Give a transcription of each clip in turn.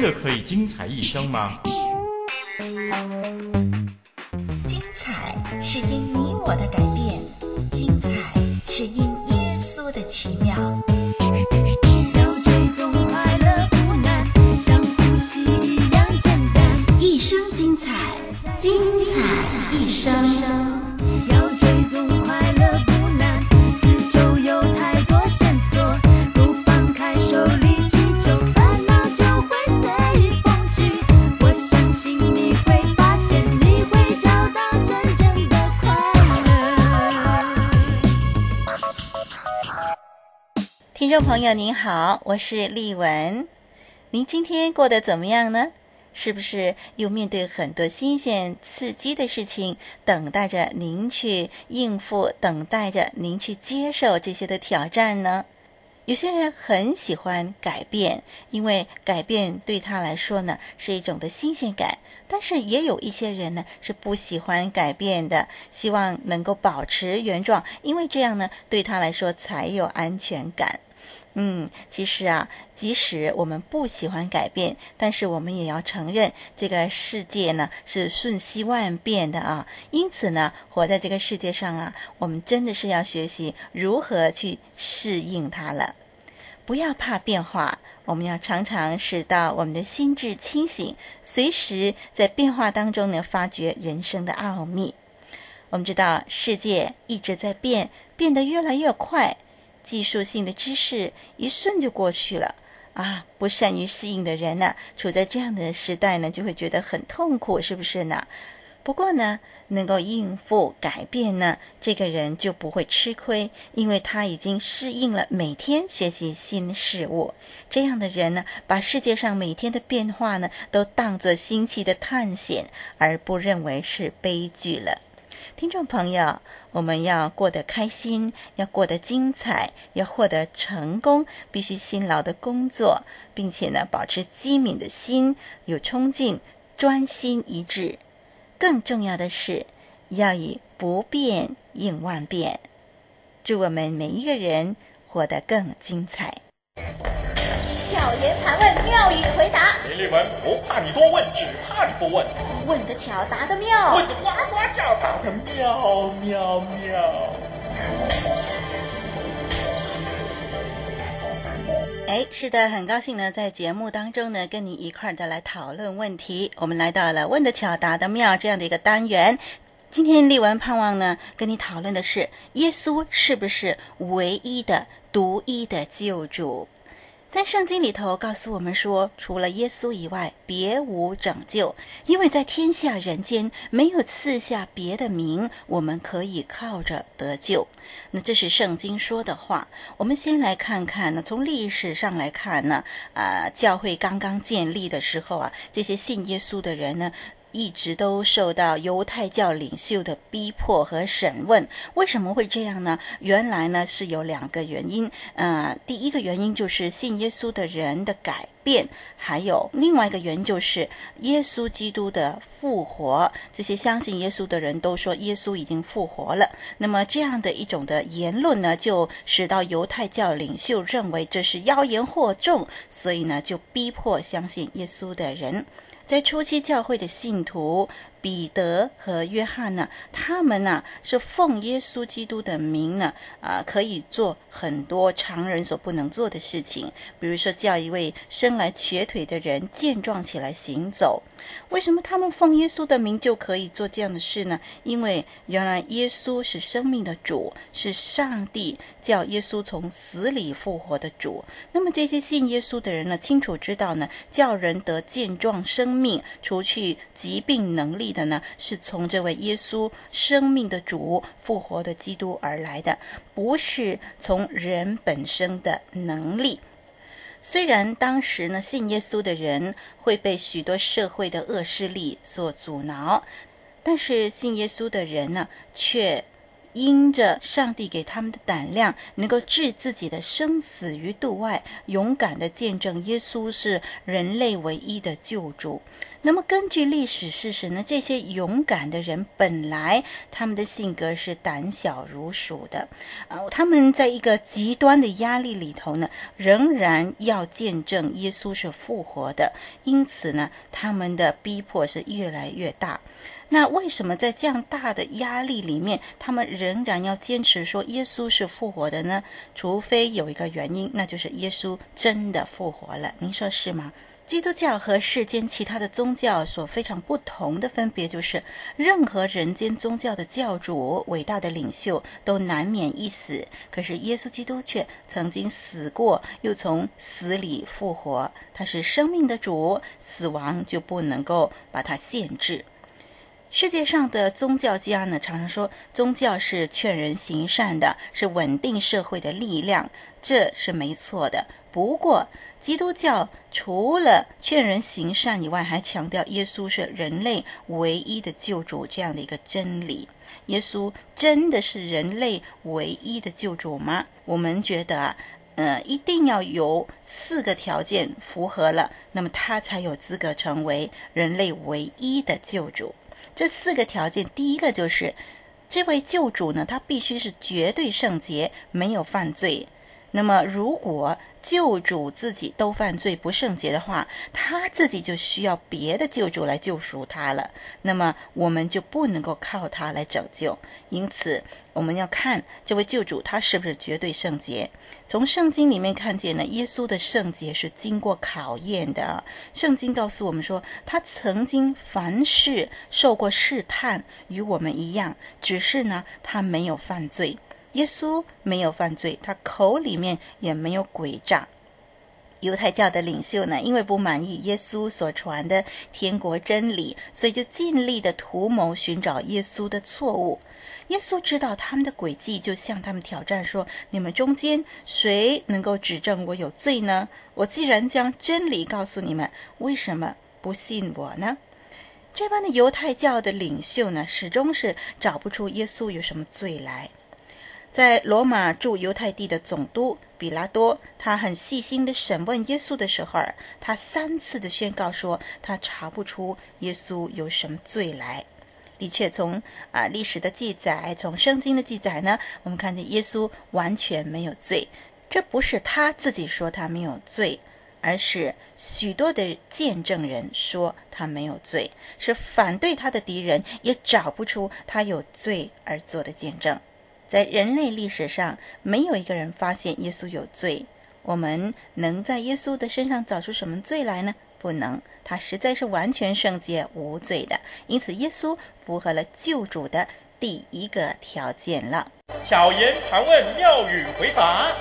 真的可以精彩一生吗？精彩是因你我的改变，精彩是因耶稣的奇妙。要追踪快乐不难，像呼吸一样简单。一生精彩，精彩一生。朋友您好，我是丽文。您今天过得怎么样呢？是不是又面对很多新鲜刺激的事情，等待着您去应付，等待着您去接受这些的挑战呢？有些人很喜欢改变，因为改变对他来说呢是一种的新鲜感。但是也有一些人呢是不喜欢改变的，希望能够保持原状，因为这样呢对他来说才有安全感。嗯，其实啊，即使我们不喜欢改变，但是我们也要承认，这个世界呢是瞬息万变的啊。因此呢，活在这个世界上啊，我们真的是要学习如何去适应它了。不要怕变化，我们要常常使到我们的心智清醒，随时在变化当中呢，发掘人生的奥秘。我们知道世界一直在变，变得越来越快。技术性的知识一瞬就过去了啊！不善于适应的人呢，处在这样的时代呢，就会觉得很痛苦，是不是呢？不过呢，能够应付改变呢，这个人就不会吃亏，因为他已经适应了每天学习新事物。这样的人呢，把世界上每天的变化呢，都当作新奇的探险，而不认为是悲剧了。听众朋友，我们要过得开心，要过得精彩，要获得成功，必须辛劳的工作，并且呢，保持机敏的心，有冲劲，专心一致。更重要的是，要以不变应万变。祝我们每一个人活得更精彩。巧言盘问，妙语回答。林立文不怕你多问，只怕你不问。问得巧，答得妙。问得呱呱叫，答得妙妙妙。哎，是的，很高兴呢，在节目当中呢，跟你一块儿的来讨论问题。我们来到了问得巧，答的妙这样的一个单元。今天立文盼望呢，跟你讨论的是耶稣是不是唯一的、独一的救主？在圣经里头告诉我们说，除了耶稣以外，别无拯救，因为在天下人间没有赐下别的名，我们可以靠着得救。那这是圣经说的话。我们先来看看呢，从历史上来看呢，啊、教会刚刚建立的时候啊，这些信耶稣的人呢。一直都受到犹太教领袖的逼迫和审问，为什么会这样呢？原来呢是有两个原因。呃，第一个原因就是信耶稣的人的改变，还有另外一个原因就是耶稣基督的复活。这些相信耶稣的人都说耶稣已经复活了。那么这样的一种的言论呢，就使到犹太教领袖认为这是妖言惑众，所以呢就逼迫相信耶稣的人。在初期教会的信徒彼得和约翰呢，他们呢是奉耶稣基督的名呢，啊，可以做很多常人所不能做的事情，比如说叫一位生来瘸腿的人健壮起来行走。为什么他们奉耶稣的名就可以做这样的事呢？因为原来耶稣是生命的主，是上帝叫耶稣从死里复活的主。那么这些信耶稣的人呢，清楚知道呢，叫人得健壮生命、除去疾病能力的呢，是从这位耶稣生命的主复活的基督而来的，不是从人本身的能力。虽然当时呢，信耶稣的人会被许多社会的恶势力所阻挠，但是信耶稣的人呢，却因着上帝给他们的胆量，能够置自己的生死于度外，勇敢的见证耶稣是人类唯一的救主。那么，根据历史事实呢，这些勇敢的人本来他们的性格是胆小如鼠的，啊，他们在一个极端的压力里头呢，仍然要见证耶稣是复活的，因此呢，他们的逼迫是越来越大。那为什么在这样大的压力里面，他们仍然要坚持说耶稣是复活的呢？除非有一个原因，那就是耶稣真的复活了。您说是吗？基督教和世间其他的宗教所非常不同的分别，就是任何人间宗教的教主、伟大的领袖都难免一死，可是耶稣基督却曾经死过，又从死里复活。他是生命的主，死亡就不能够把他限制。世界上的宗教家呢，常常说宗教是劝人行善的，是稳定社会的力量，这是没错的。不过，基督教除了劝人行善以外，还强调耶稣是人类唯一的救主这样的一个真理。耶稣真的是人类唯一的救主吗？我们觉得啊，呃，一定要有四个条件符合了，那么他才有资格成为人类唯一的救主。这四个条件，第一个就是这位救主呢，他必须是绝对圣洁，没有犯罪。那么，如果救主自己都犯罪不圣洁的话，他自己就需要别的救主来救赎他了。那么，我们就不能够靠他来拯救。因此，我们要看这位救主他是不是绝对圣洁。从圣经里面看见呢，耶稣的圣洁是经过考验的。圣经告诉我们说，他曾经凡事受过试探，与我们一样，只是呢，他没有犯罪。耶稣没有犯罪，他口里面也没有诡诈。犹太教的领袖呢，因为不满意耶稣所传的天国真理，所以就尽力的图谋寻找耶稣的错误。耶稣知道他们的诡计，就向他们挑战说：“你们中间谁能够指证我有罪呢？我既然将真理告诉你们，为什么不信我呢？”这般的犹太教的领袖呢，始终是找不出耶稣有什么罪来。在罗马驻犹太地的总督比拉多，他很细心地审问耶稣的时候，他三次的宣告说，他查不出耶稣有什么罪来。的确，从啊历史的记载，从圣经的记载呢，我们看见耶稣完全没有罪。这不是他自己说他没有罪，而是许多的见证人说他没有罪，是反对他的敌人也找不出他有罪而做的见证。在人类历史上，没有一个人发现耶稣有罪。我们能在耶稣的身上找出什么罪来呢？不能，他实在是完全圣洁无罪的。因此，耶稣符合了救主的第一个条件了。巧言盘问，妙语回答。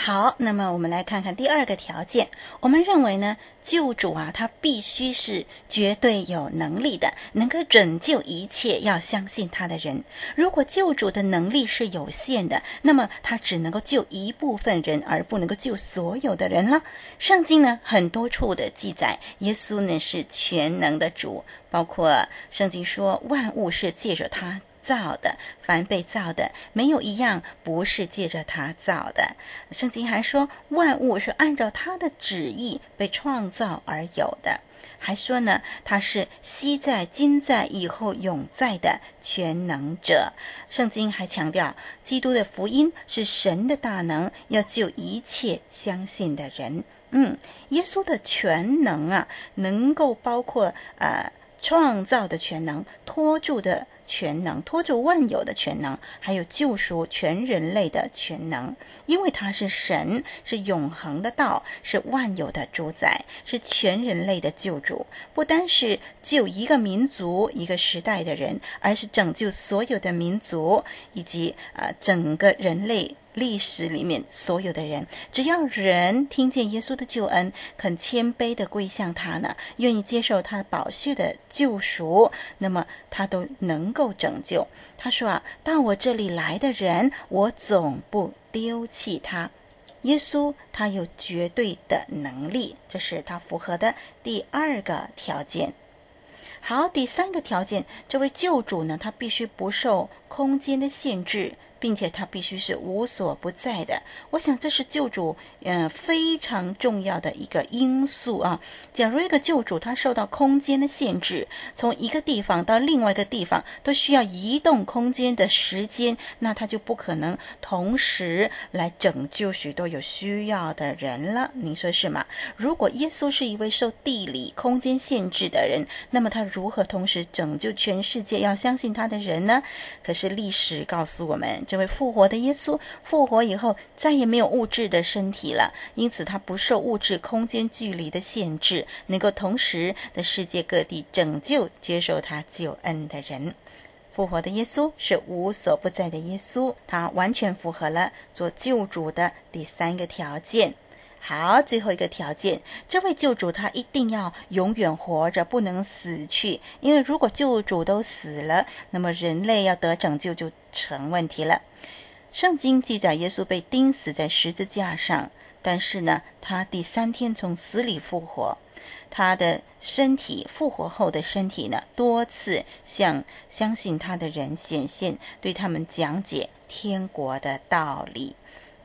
好，那么我们来看看第二个条件。我们认为呢，救主啊，他必须是绝对有能力的，能够拯救一切要相信他的人。如果救主的能力是有限的，那么他只能够救一部分人，而不能够救所有的人了。圣经呢，很多处的记载，耶稣呢是全能的主，包括圣经说万物是借着他。造的，凡被造的，没有一样不是借着他造的。圣经还说，万物是按照他的旨意被创造而有的。还说呢，他是昔在、今在、以后永在的全能者。圣经还强调，基督的福音是神的大能，要救一切相信的人。嗯，耶稣的全能啊，能够包括呃创造的全能，托住的。全能托住万有的全能，还有救赎全人类的全能，因为他是神，是永恒的道，是万有的主宰，是全人类的救主。不单是救一个民族、一个时代的人，而是拯救所有的民族以及啊、整个人类。历史里面所有的人，只要人听见耶稣的救恩，肯谦卑地归向他呢，愿意接受他宝血的救赎，那么他都能够拯救。他说啊，到我这里来的人，我总不丢弃他。耶稣他有绝对的能力，这是他符合的第二个条件。好，第三个条件，这位救主呢，他必须不受空间的限制。并且他必须是无所不在的，我想这是救主，嗯、呃，非常重要的一个因素啊。假如一个救主他受到空间的限制，从一个地方到另外一个地方都需要移动空间的时间，那他就不可能同时来拯救许多有需要的人了。您说是吗？如果耶稣是一位受地理空间限制的人，那么他如何同时拯救全世界要相信他的人呢？可是历史告诉我们。这位复活的耶稣复活以后，再也没有物质的身体了，因此他不受物质空间距离的限制，能够同时在世界各地拯救接受他救恩的人。复活的耶稣是无所不在的耶稣，他完全符合了做救主的第三个条件。好，最后一个条件，这位救主他一定要永远活着，不能死去。因为如果救主都死了，那么人类要得拯救就成问题了。圣经记载耶稣被钉死在十字架上，但是呢，他第三天从死里复活，他的身体复活后的身体呢，多次向相信他的人显现，对他们讲解天国的道理。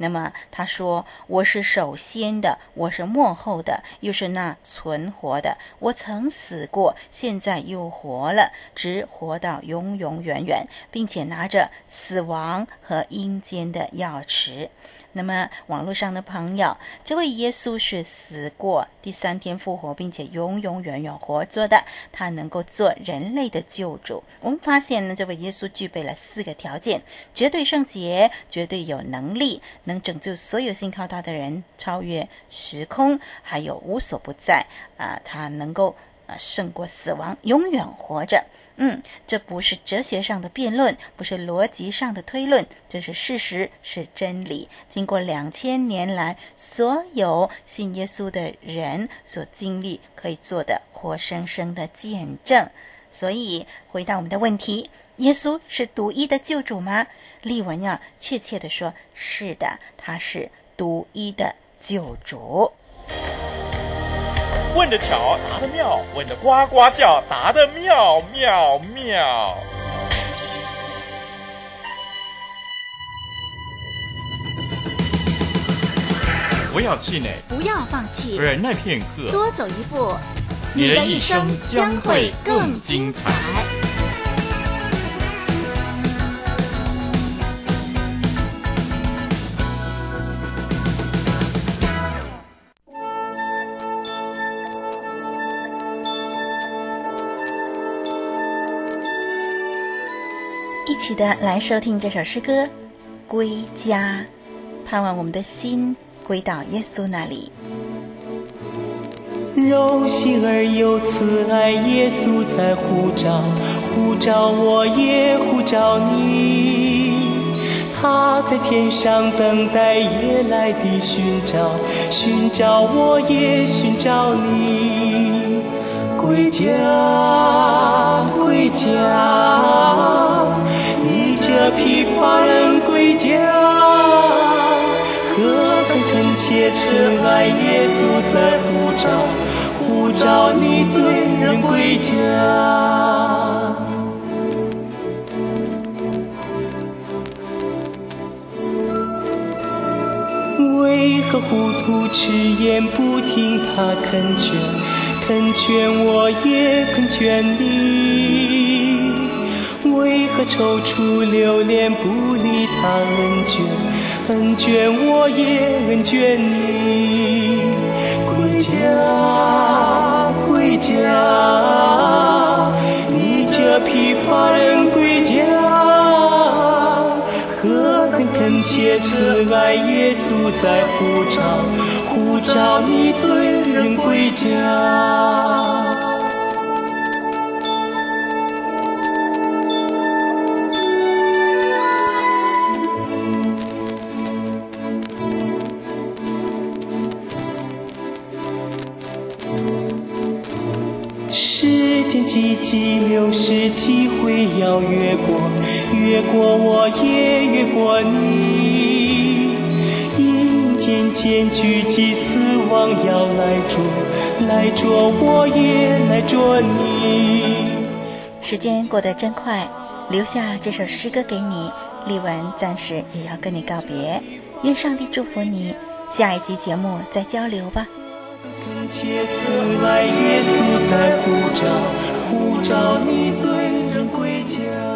那么他说：“我是首先的，我是末后的，又是那存活的。我曾死过，现在又活了，直活到永永远远，并且拿着死亡和阴间的钥匙。”那么，网络上的朋友，这位耶稣是死过，第三天复活，并且永永远远活着的，他能够做人类的救主。我们发现呢，这位耶稣具备了四个条件：绝对圣洁，绝对有能力，能能拯救所有信靠他的人，超越时空，还有无所不在。啊，他能够啊胜过死亡，永远活着。嗯，这不是哲学上的辩论，不是逻辑上的推论，这是事实，是真理。经过两千年来，所有信耶稣的人所经历可以做的活生生的见证。所以，回答我们的问题：耶稣是独一的救主吗？丽文呀确切地说：是的，他是独一的救主。问得巧，答得妙；问得呱呱叫，答得妙妙妙。不要气馁，不要放弃，忍耐片刻，多走一步，你的一生将会更精彩。一起的来收听这首诗歌《归家》，盼望我们的心归到耶稣那里。柔心而又慈爱，耶稣在呼召，呼召我也呼召你。他在天上等待，夜来的寻找，寻找我也寻找你。归家，归家。这疲乏人归家，何等恳切慈爱，耶稣在呼召，呼召你罪人归家。为何糊涂迟延不听他恳劝，恳劝我也恳劝你。为何踌躇留恋不理他恩眷？恩眷我也恩眷你。归家，归家，你这疲乏人归家。何等恳切慈爱，耶稣在呼召，呼召你罪人归家。迹流逝，机会要越过，越过我也越过你。阴间间聚集死亡要来捉，来捉我也来捉你。时间过得真快，留下这首诗歌给你，丽文暂时也要跟你告别。愿上帝祝福你，下一集节目再交流吧。且此来，耶稣在呼召，呼召你，醉人归家。